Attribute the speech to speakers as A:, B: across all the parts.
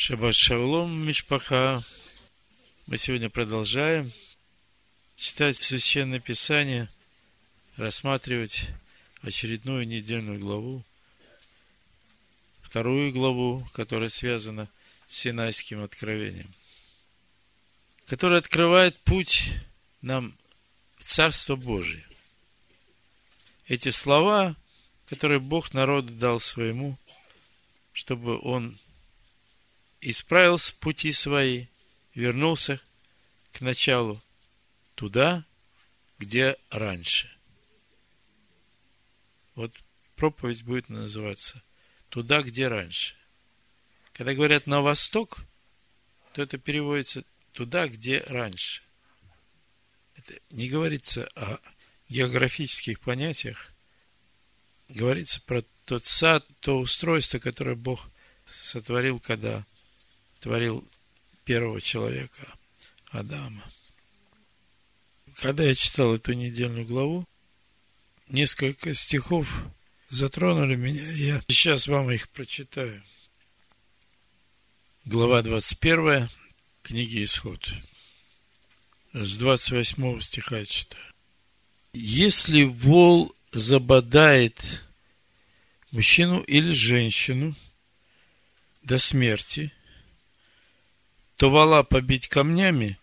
A: Шаббат шалом, Мишпаха. Мы сегодня продолжаем читать Священное Писание, рассматривать очередную недельную главу, вторую главу, которая связана с Синайским откровением, которая открывает путь нам в Царство Божие. Эти слова, которые Бог народу дал своему, чтобы он исправился пути свои, вернулся к началу, туда, где раньше. Вот проповедь будет называться «Туда, где раньше». Когда говорят «на восток», то это переводится «туда, где раньше». Это не говорится о географических понятиях, говорится про тот сад, то устройство, которое Бог сотворил, когда творил первого человека, Адама. Когда я читал эту недельную главу, несколько стихов затронули меня. Я сейчас вам их прочитаю. Глава 21 книги Исход. С 28 стиха читаю. Если вол забодает мужчину или женщину до смерти – то вала побить камнями,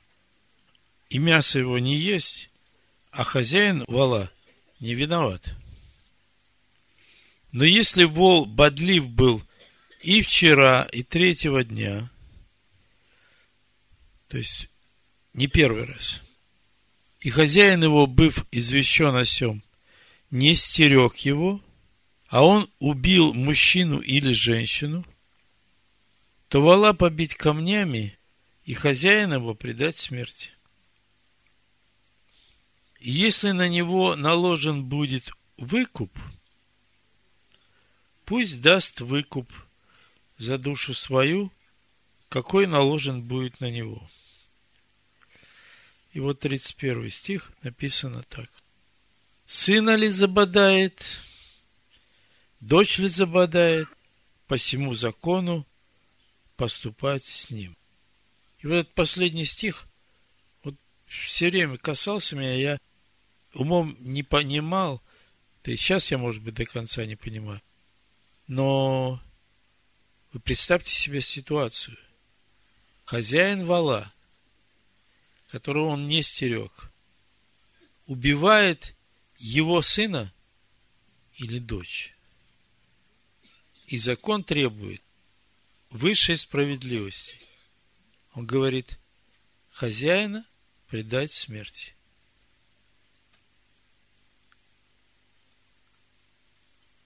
A: и мясо его не есть, а хозяин вала не виноват. Но если вол бодлив был и вчера, и третьего дня, то есть не первый раз, и хозяин его, быв извещен о сем, не стерег его, а он убил мужчину или женщину, то вала побить камнями и хозяин его предать смерти. если на него наложен будет выкуп, пусть даст выкуп за душу свою, какой наложен будет на него. И вот 31 стих написано так. Сына ли забодает, дочь ли забодает, по всему закону поступать с ним. И вот этот последний стих, вот все время касался меня, я умом не понимал, да и сейчас я, может быть, до конца не понимаю. Но вы представьте себе ситуацию. Хозяин вала, которого он не стерег, убивает его сына или дочь. И закон требует высшей справедливости. Он говорит, хозяина предать смерти.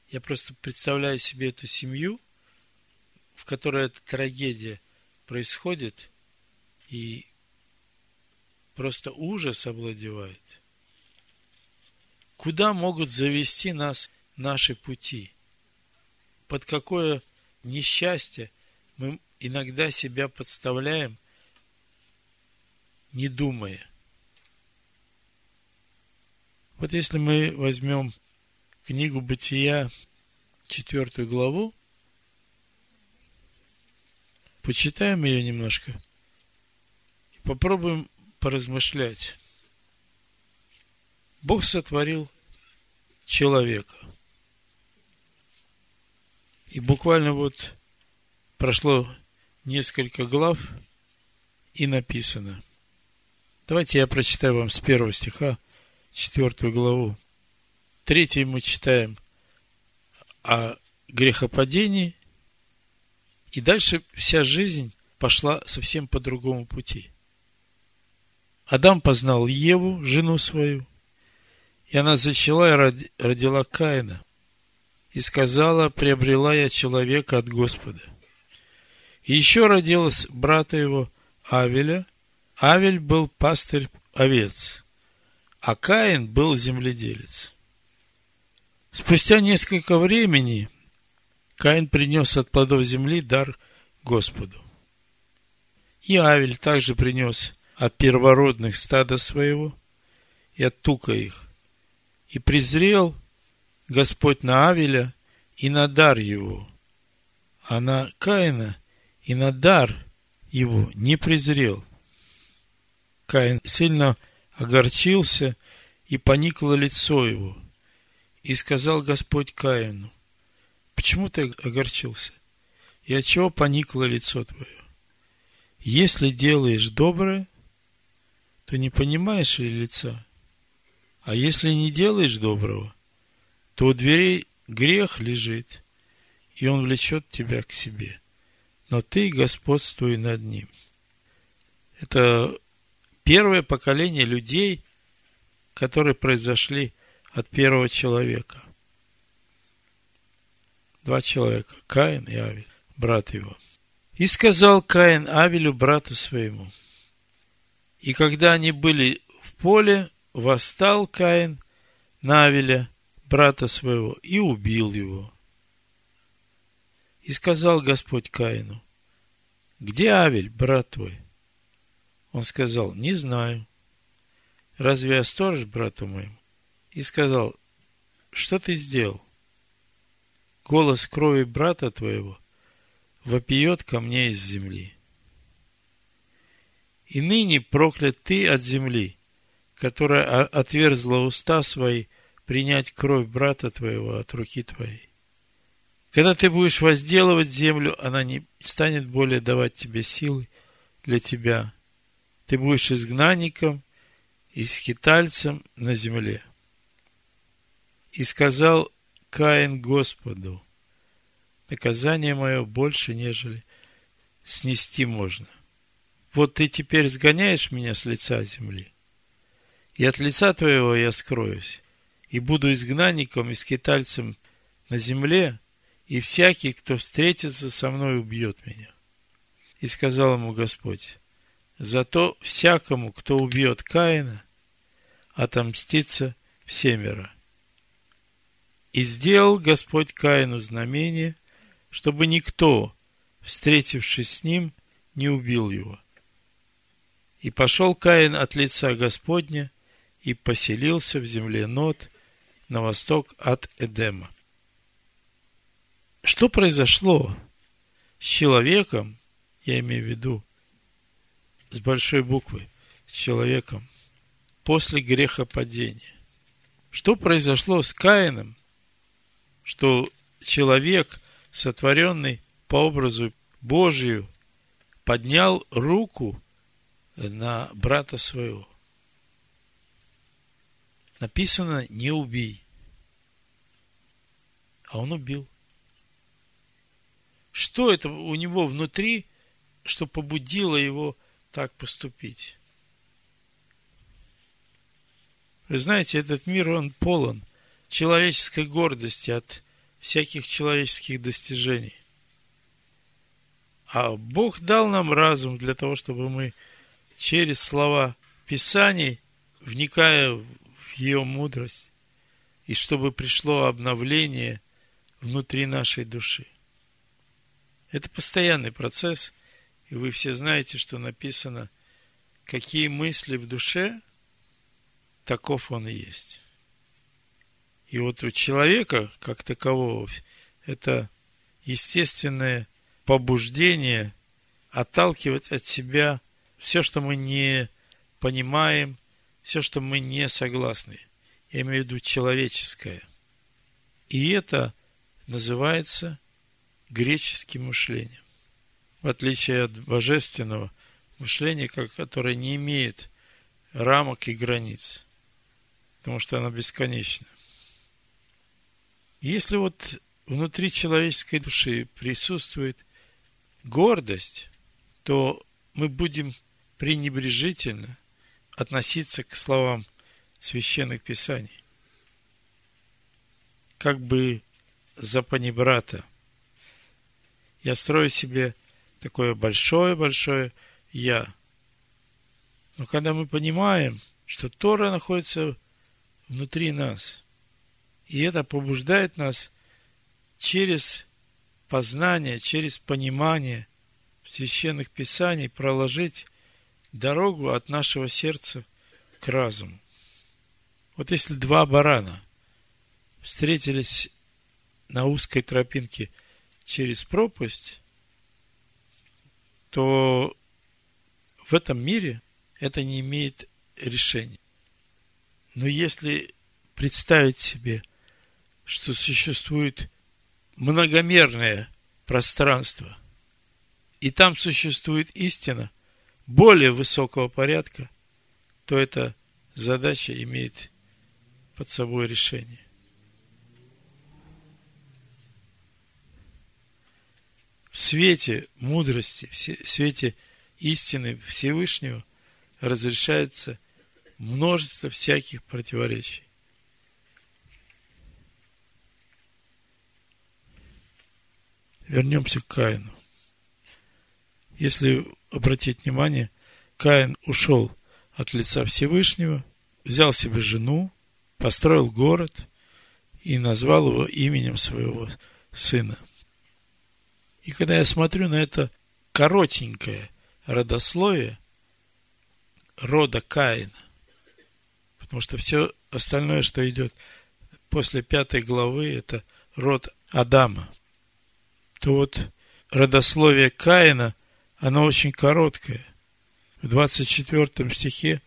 A: Я просто представляю себе эту семью, в которой эта трагедия происходит, и просто ужас обладевает. Куда могут завести нас наши пути? Под какое несчастье мы иногда себя подставляем, не думая. Вот если мы возьмем книгу Бытия, четвертую главу, почитаем ее немножко попробуем поразмышлять. Бог сотворил человека. И буквально вот прошло несколько глав и написано. Давайте я прочитаю вам с первого стиха четвертую главу. Третий мы читаем о грехопадении, и дальше вся жизнь пошла совсем по другому пути. Адам познал Еву, жену свою, и она зачала и родила Каина, и сказала, приобрела я человека от Господа – еще родилась брата его Авеля. Авель был пастырь овец, а Каин был земледелец. Спустя несколько времени Каин принес от плодов земли дар Господу. И Авель также принес от первородных стада своего и от тука их. И презрел Господь на Авеля и на дар его, а на Каина и на дар его не презрел. Каин сильно огорчился, и поникло лицо его. И сказал Господь Каину, почему ты огорчился? И от чего поникло лицо твое? Если делаешь доброе, то не понимаешь ли лица? А если не делаешь доброго, то у дверей грех лежит, и он влечет тебя к себе. Но ты господствуй над ним. Это первое поколение людей, которые произошли от первого человека. Два человека, Каин и Авель, брат его. И сказал Каин Авелю, брату своему. И когда они были в поле, восстал Каин на Авеля, брата своего, и убил его. И сказал Господь Каину, где Авель, брат твой? Он сказал, не знаю. Разве я сторож брату моему? И сказал, что ты сделал? Голос крови брата твоего вопиет ко мне из земли. И ныне проклят ты от земли, которая отверзла уста свои принять кровь брата твоего от руки твоей. Когда ты будешь возделывать землю, она не станет более давать тебе силы для тебя. Ты будешь изгнанником и скитальцем на земле. И сказал Каин Господу, наказание мое больше, нежели снести можно. Вот ты теперь сгоняешь меня с лица земли, и от лица твоего я скроюсь, и буду изгнанником и скитальцем на земле, и всякий, кто встретится со мной, убьет меня. И сказал ему Господь, зато всякому, кто убьет Каина, отомстится всемеро. И сделал Господь Каину знамение, чтобы никто, встретившись с ним, не убил его. И пошел Каин от лица Господня и поселился в земле Нот на восток от Эдема. Что произошло с человеком, я имею в виду, с большой буквы, с человеком, после грехопадения? Что произошло с Каином, что человек, сотворенный по образу Божию, поднял руку на брата своего? Написано, не убей. А он убил. Что это у него внутри, что побудило его так поступить? Вы знаете, этот мир, он полон человеческой гордости от всяких человеческих достижений. А Бог дал нам разум для того, чтобы мы через слова Писаний, вникая в ее мудрость, и чтобы пришло обновление внутри нашей души. Это постоянный процесс, и вы все знаете, что написано, какие мысли в душе, таков он и есть. И вот у человека, как такового, это естественное побуждение отталкивать от себя все, что мы не понимаем, все, что мы не согласны. Я имею в виду человеческое. И это называется греческим мышлением. В отличие от божественного мышления, которое не имеет рамок и границ, потому что оно бесконечно. Если вот внутри человеческой души присутствует гордость, то мы будем пренебрежительно относиться к словам священных писаний. Как бы за панибрата – я строю себе такое большое-большое «я». Но когда мы понимаем, что Тора находится внутри нас, и это побуждает нас через познание, через понимание священных писаний проложить дорогу от нашего сердца к разуму. Вот если два барана встретились на узкой тропинке – через пропасть, то в этом мире это не имеет решения. Но если представить себе, что существует многомерное пространство, и там существует истина более высокого порядка, то эта задача имеет под собой решение. Свете мудрости, в свете истины Всевышнего разрешается множество всяких противоречий. Вернемся к Каину. Если обратить внимание, Каин ушел от лица Всевышнего, взял себе жену, построил город и назвал его именем своего сына. И когда я смотрю на это коротенькое родословие рода Каина, потому что все остальное, что идет после пятой главы, это род Адама, то вот родословие Каина, оно очень короткое. В 24 стихе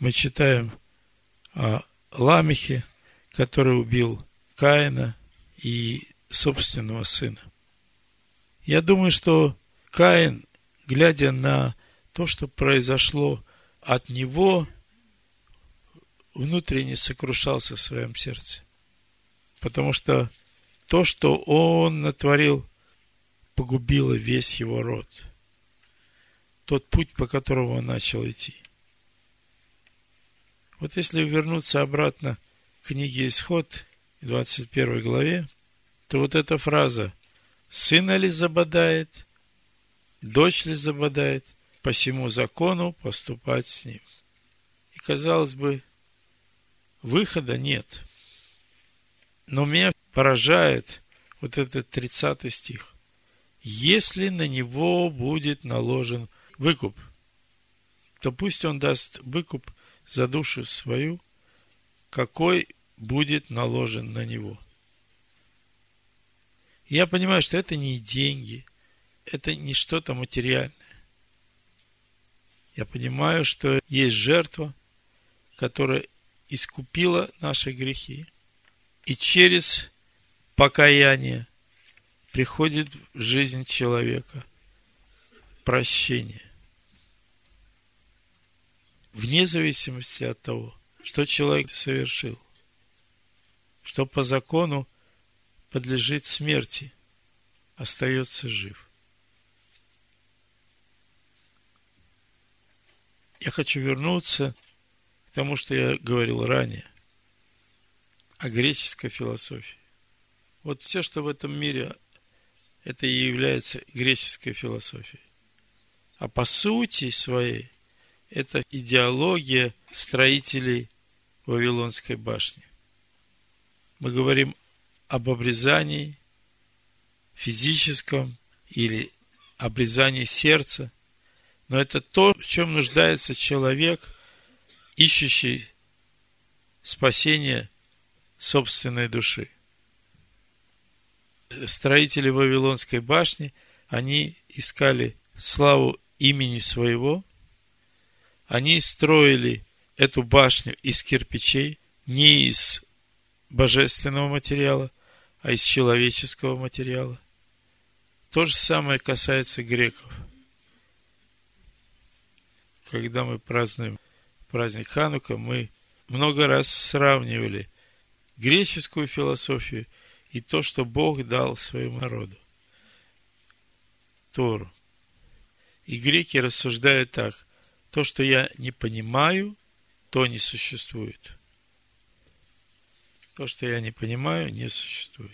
A: мы читаем о Ламехе, который убил Каина и собственного сына. Я думаю, что Каин, глядя на то, что произошло от него, внутренне сокрушался в своем сердце. Потому что то, что он натворил, погубило весь его род. Тот путь, по которому он начал идти. Вот если вернуться обратно к книге Исход, 21 главе, то вот эта фраза «Сына ли забодает, дочь ли забодает, по всему закону поступать с ним». И, казалось бы, выхода нет. Но меня поражает вот этот 30 стих. Если на него будет наложен выкуп, то пусть он даст выкуп за душу свою, какой будет наложен на него. Я понимаю, что это не деньги, это не что-то материальное. Я понимаю, что есть жертва, которая искупила наши грехи. И через покаяние приходит в жизнь человека прощение. Вне зависимости от того, что человек совершил, что по закону подлежит смерти, остается жив. Я хочу вернуться к тому, что я говорил ранее, о греческой философии. Вот все, что в этом мире, это и является греческой философией. А по сути своей, это идеология строителей Вавилонской башни. Мы говорим об обрезании физическом или обрезании сердца, но это то, в чем нуждается человек, ищущий спасение собственной души. Строители Вавилонской башни, они искали славу имени своего, они строили эту башню из кирпичей, не из божественного материала, а из человеческого материала. То же самое касается греков. Когда мы празднуем праздник Ханука, мы много раз сравнивали греческую философию и то, что Бог дал своему народу. Тору. И греки рассуждают так. То, что я не понимаю, то не существует. То, что я не понимаю, не существует.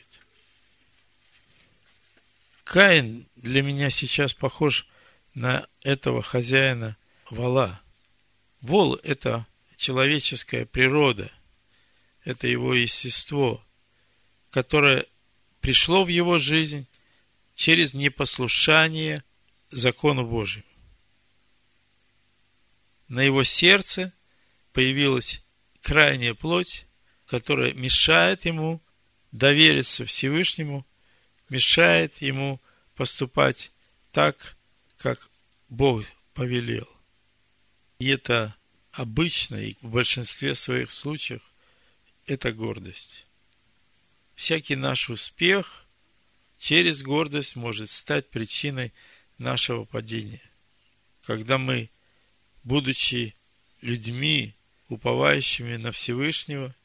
A: Каин для меня сейчас похож на этого хозяина вала. Вол – это человеческая природа, это его естество, которое пришло в его жизнь через непослушание закону Божьему. На его сердце появилась крайняя плоть, которая мешает ему довериться Всевышнему, мешает ему поступать так, как Бог повелел. И это обычно и в большинстве своих случаев это гордость. Всякий наш успех через гордость может стать причиной нашего падения. Когда мы, будучи людьми, уповающими на Всевышнего,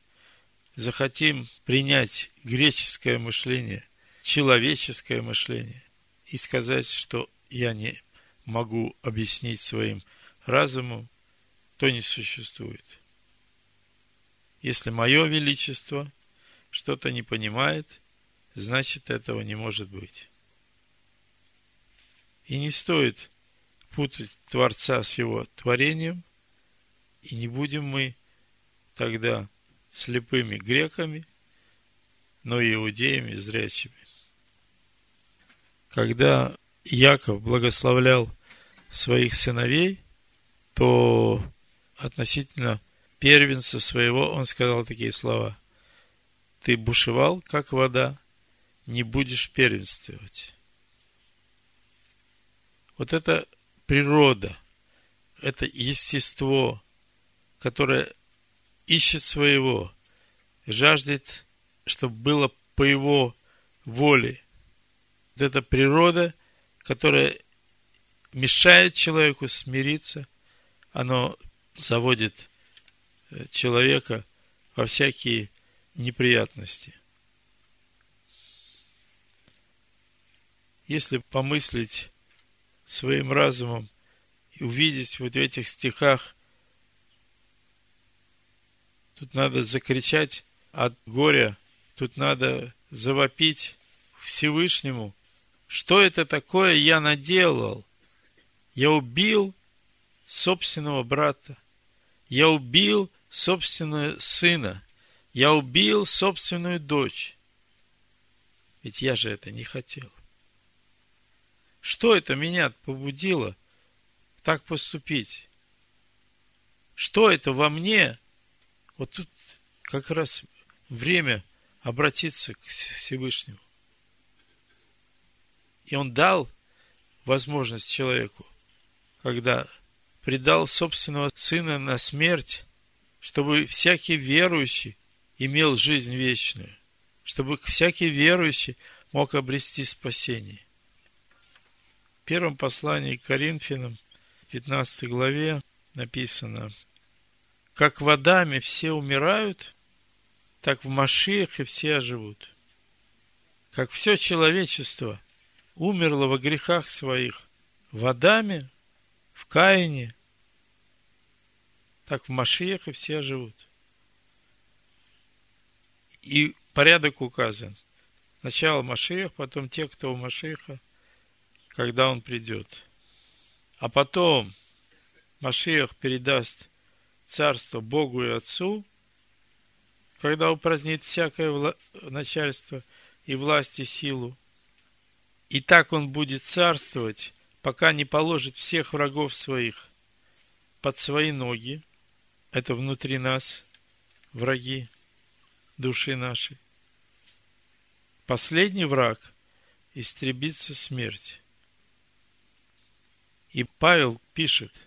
A: захотим принять греческое мышление, человеческое мышление и сказать, что я не могу объяснить своим разумом, то не существует. Если мое величество что-то не понимает, значит этого не может быть. И не стоит путать Творца с его творением, и не будем мы тогда слепыми греками, но и иудеями зрячими. Когда Яков благословлял своих сыновей, то относительно первенца своего он сказал такие слова. Ты бушевал, как вода, не будешь первенствовать. Вот это природа, это естество, которое ищет своего, жаждет, чтобы было по его воле. Вот эта природа, которая мешает человеку смириться, оно заводит э, человека во всякие неприятности. Если помыслить своим разумом и увидеть вот в этих стихах, тут надо закричать от горя, тут надо завопить Всевышнему, что это такое я наделал? Я убил собственного брата. Я убил собственного сына. Я убил собственную дочь. Ведь я же это не хотел. Что это меня побудило так поступить? Что это во мне? Вот тут как раз время обратиться к Всевышнему. И он дал возможность человеку, когда предал собственного сына на смерть, чтобы всякий верующий имел жизнь вечную, чтобы всякий верующий мог обрести спасение. В первом послании к Коринфянам, 15 главе, написано, «Как водами все умирают, так в Машиях и все оживут. Как все человечество умерло во грехах своих водами, в Каине, так в Машиях и все живут. И порядок указан. Сначала Машиях, потом те, кто у Машиха, когда он придет. А потом Машиях передаст царство Богу и Отцу, когда упразднит всякое начальство и власть и силу. И так он будет царствовать, пока не положит всех врагов своих под свои ноги, это внутри нас, враги души нашей. Последний враг истребится смерть. И Павел пишет,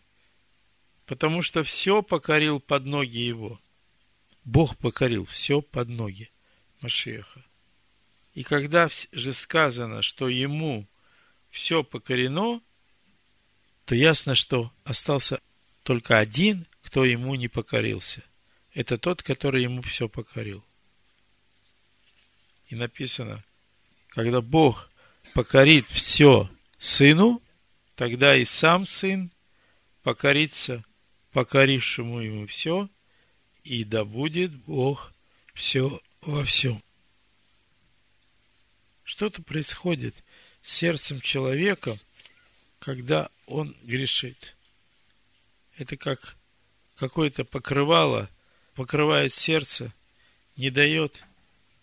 A: потому что все покорил под ноги его. Бог покорил все под ноги Машеха. И когда же сказано, что ему все покорено, то ясно, что остался только один, кто ему не покорился. Это тот, который ему все покорил. И написано, когда Бог покорит все сыну, тогда и сам сын покорится покорившему ему все, и да будет Бог все во всем. Что-то происходит с сердцем человека, когда он грешит. Это как какое-то покрывало покрывает сердце, не дает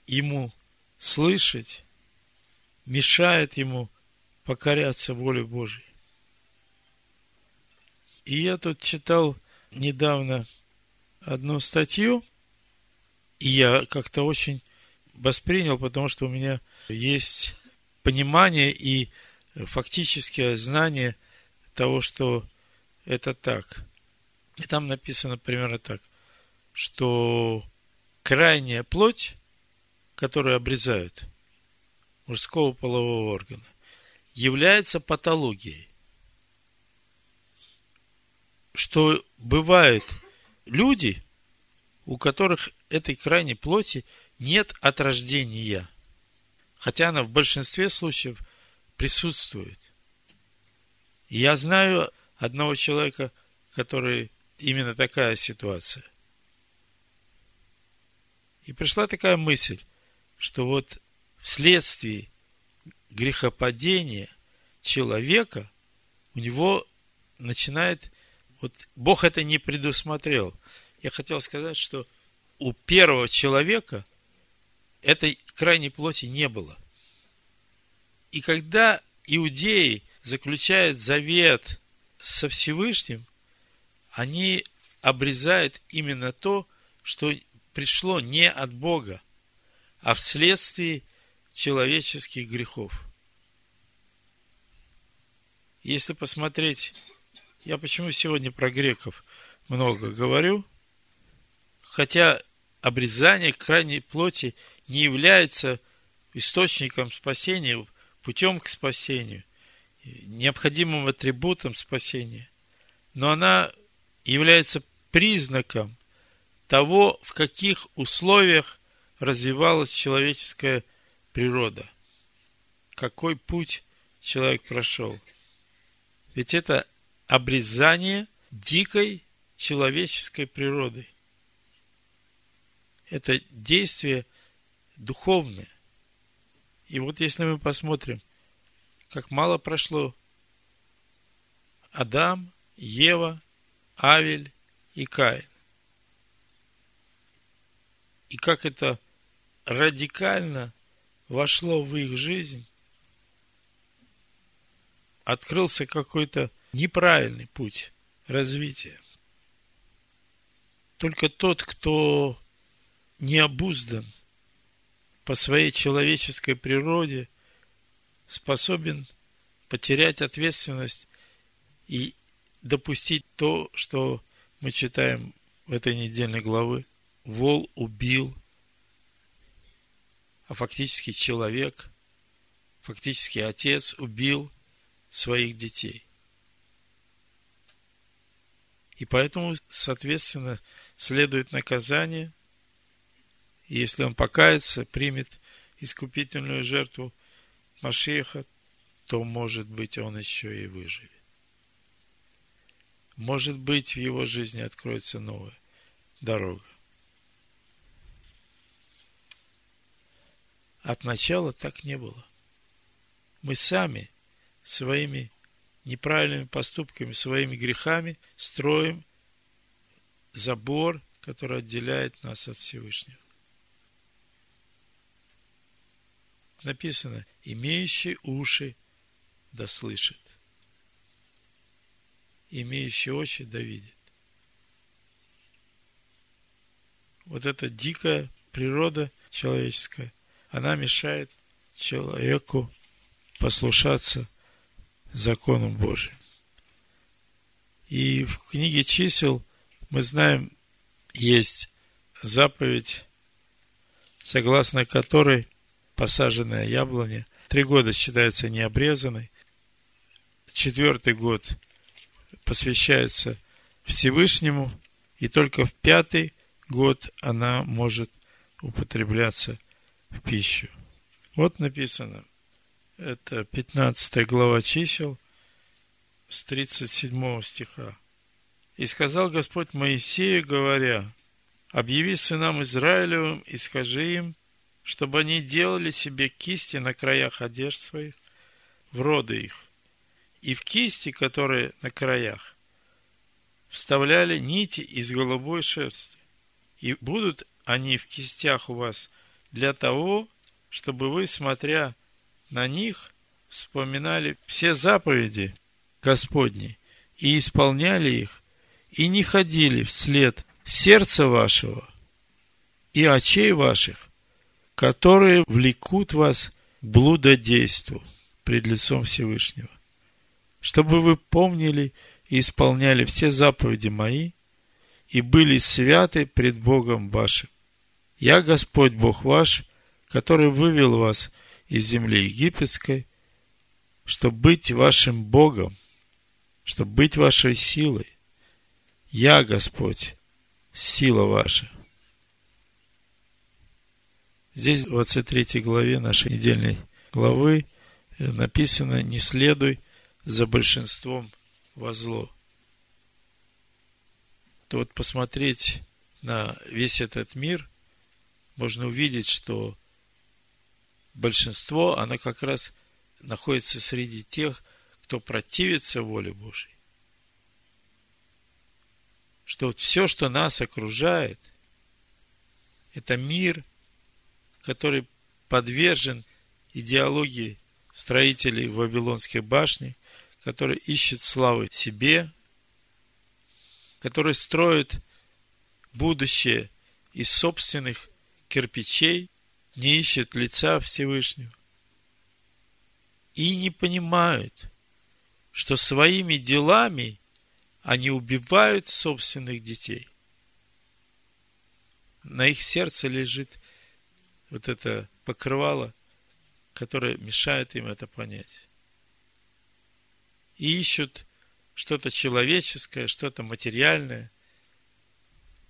A: ему слышать, мешает ему покоряться воле Божьей. И я тут читал недавно одну статью, и я как-то очень воспринял, потому что у меня есть понимание и фактическое знание того, что это так. И там написано примерно так, что крайняя плоть, которую обрезают мужского полового органа, является патологией. Что бывают люди, у которых этой крайней плоти нет от рождения, хотя она в большинстве случаев присутствует. Я знаю одного человека, который именно такая ситуация. И пришла такая мысль, что вот вследствие грехопадения человека у него начинает, вот Бог это не предусмотрел. Я хотел сказать, что у первого человека этой крайней плоти не было. И когда иудеи заключают завет со Всевышним, они обрезают именно то, что пришло не от Бога, а вследствие человеческих грехов. Если посмотреть, я почему сегодня про греков много говорю, хотя обрезание крайней плоти не является источником спасения, путем к спасению, необходимым атрибутом спасения, но она является признаком того, в каких условиях развивалась человеческая природа, какой путь человек прошел. Ведь это обрезание дикой человеческой природы. Это действие духовное. И вот если мы посмотрим, как мало прошло Адам, Ева, Авель и Каин. И как это радикально вошло в их жизнь, открылся какой-то неправильный путь развития. Только тот, кто не обуздан по своей человеческой природе, способен потерять ответственность и допустить то, что мы читаем в этой недельной главы. Вол убил, а фактически человек, фактически отец убил своих детей. И поэтому, соответственно, следует наказание. Если он покается, примет искупительную жертву Машеха, то, может быть, он еще и выживет. Может быть, в его жизни откроется новая дорога. От начала так не было. Мы сами своими неправильными поступками, своими грехами строим забор, который отделяет нас от Всевышнего. Написано, имеющий уши да слышит имеющий очи да видит. Вот эта дикая природа человеческая, она мешает человеку послушаться законам Божьим. И в книге чисел мы знаем, есть заповедь, согласно которой посаженная яблоня три года считается необрезанной, четвертый год посвящается Всевышнему, и только в пятый год она может употребляться в пищу. Вот написано, это 15 глава чисел, с 37 стиха. «И сказал Господь Моисею, говоря, объяви сынам Израилевым и скажи им, чтобы они делали себе кисти на краях одежд своих, в роды их, и в кисти, которые на краях, вставляли нити из голубой шерсти. И будут они в кистях у вас для того, чтобы вы, смотря на них, вспоминали все заповеди Господни и исполняли их, и не ходили вслед сердца вашего и очей ваших, которые влекут вас к блудодейству пред лицом Всевышнего чтобы вы помнили и исполняли все заповеди мои и были святы пред Богом вашим. Я Господь Бог ваш, который вывел вас из земли египетской, чтобы быть вашим Богом, чтобы быть вашей силой. Я Господь, сила ваша. Здесь в 23 главе нашей недельной главы написано «Не следуй за большинством во зло». То вот посмотреть на весь этот мир, можно увидеть, что большинство, оно как раз находится среди тех, кто противится воле Божьей. Что все, что нас окружает, это мир, который подвержен идеологии строителей Вавилонской башни, который ищет славы себе, который строит будущее из собственных кирпичей, не ищет лица Всевышнего и не понимают, что своими делами они убивают собственных детей. На их сердце лежит вот это покрывало, которое мешает им это понять. И ищут что-то человеческое, что-то материальное,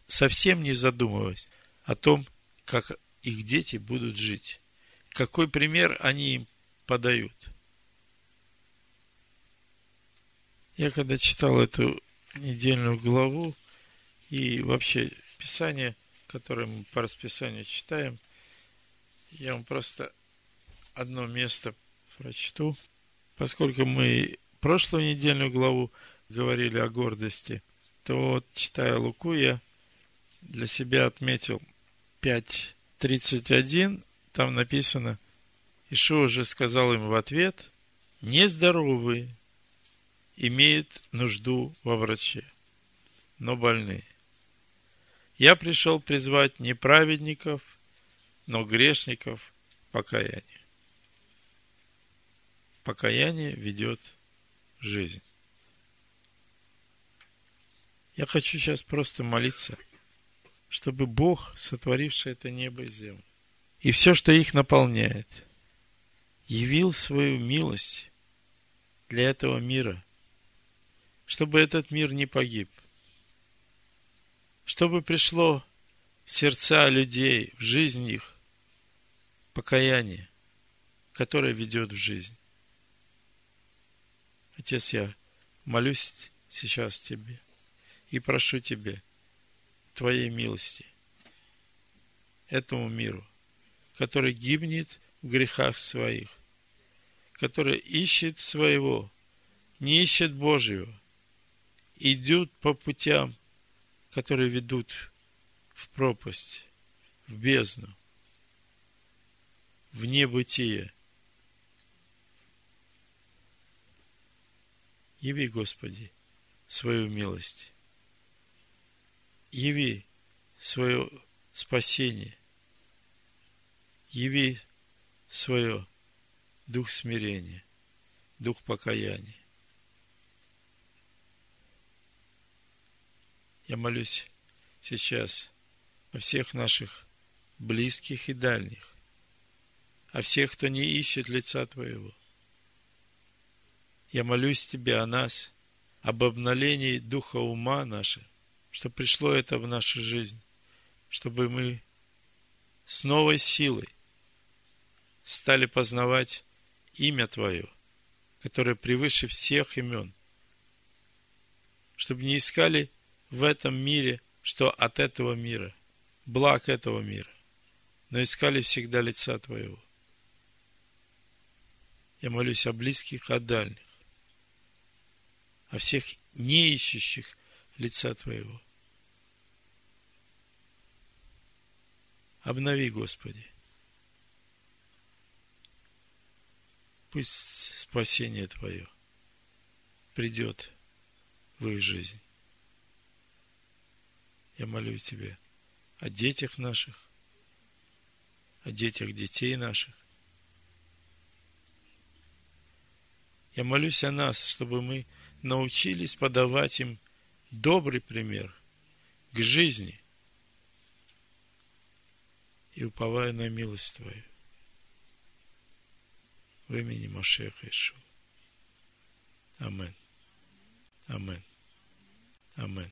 A: совсем не задумываясь о том, как их дети будут жить. Какой пример они им подают – Я когда читал эту недельную главу и вообще Писание, которое мы по расписанию читаем, я вам просто одно место прочту. Поскольку мы прошлую недельную главу говорили о гордости, то читая Луку, я для себя отметил 5.31, там написано, Ишуа же сказал им в ответ, нездоровые, имеют нужду во враче, но больные. Я пришел призвать не праведников, но грешников покаяние. Покаяние ведет жизнь. Я хочу сейчас просто молиться, чтобы Бог, сотворивший это небо и землю, и все, что их наполняет, явил свою милость для этого мира – чтобы этот мир не погиб, чтобы пришло в сердца людей, в жизнь их покаяние, которое ведет в жизнь. Отец, я молюсь сейчас Тебе и прошу Тебя Твоей милости этому миру, который гибнет в грехах своих, который ищет своего, не ищет Божьего – идут по путям, которые ведут в пропасть, в бездну, в небытие. Яви, Господи, свою милость. Яви свое спасение. Яви свое дух смирения, дух покаяния. Я молюсь сейчас о всех наших близких и дальних, о всех, кто не ищет лица Твоего. Я молюсь Тебе о нас, об обновлении духа ума нашего, чтобы пришло это в нашу жизнь, чтобы мы с новой силой стали познавать имя Твое, которое превыше всех имен, чтобы не искали в этом мире, что от этого мира, благ этого мира, но искали всегда лица Твоего. Я молюсь о близких, о дальних, о всех не ищущих лица Твоего. Обнови, Господи. Пусть спасение Твое придет в их жизнь. Я молю Тебя о детях наших, о детях детей наших. Я молюсь о нас, чтобы мы научились подавать им добрый пример к жизни и уповая на милость Твою. В имени Машеха Ишуа. Амен. Амен. Амен.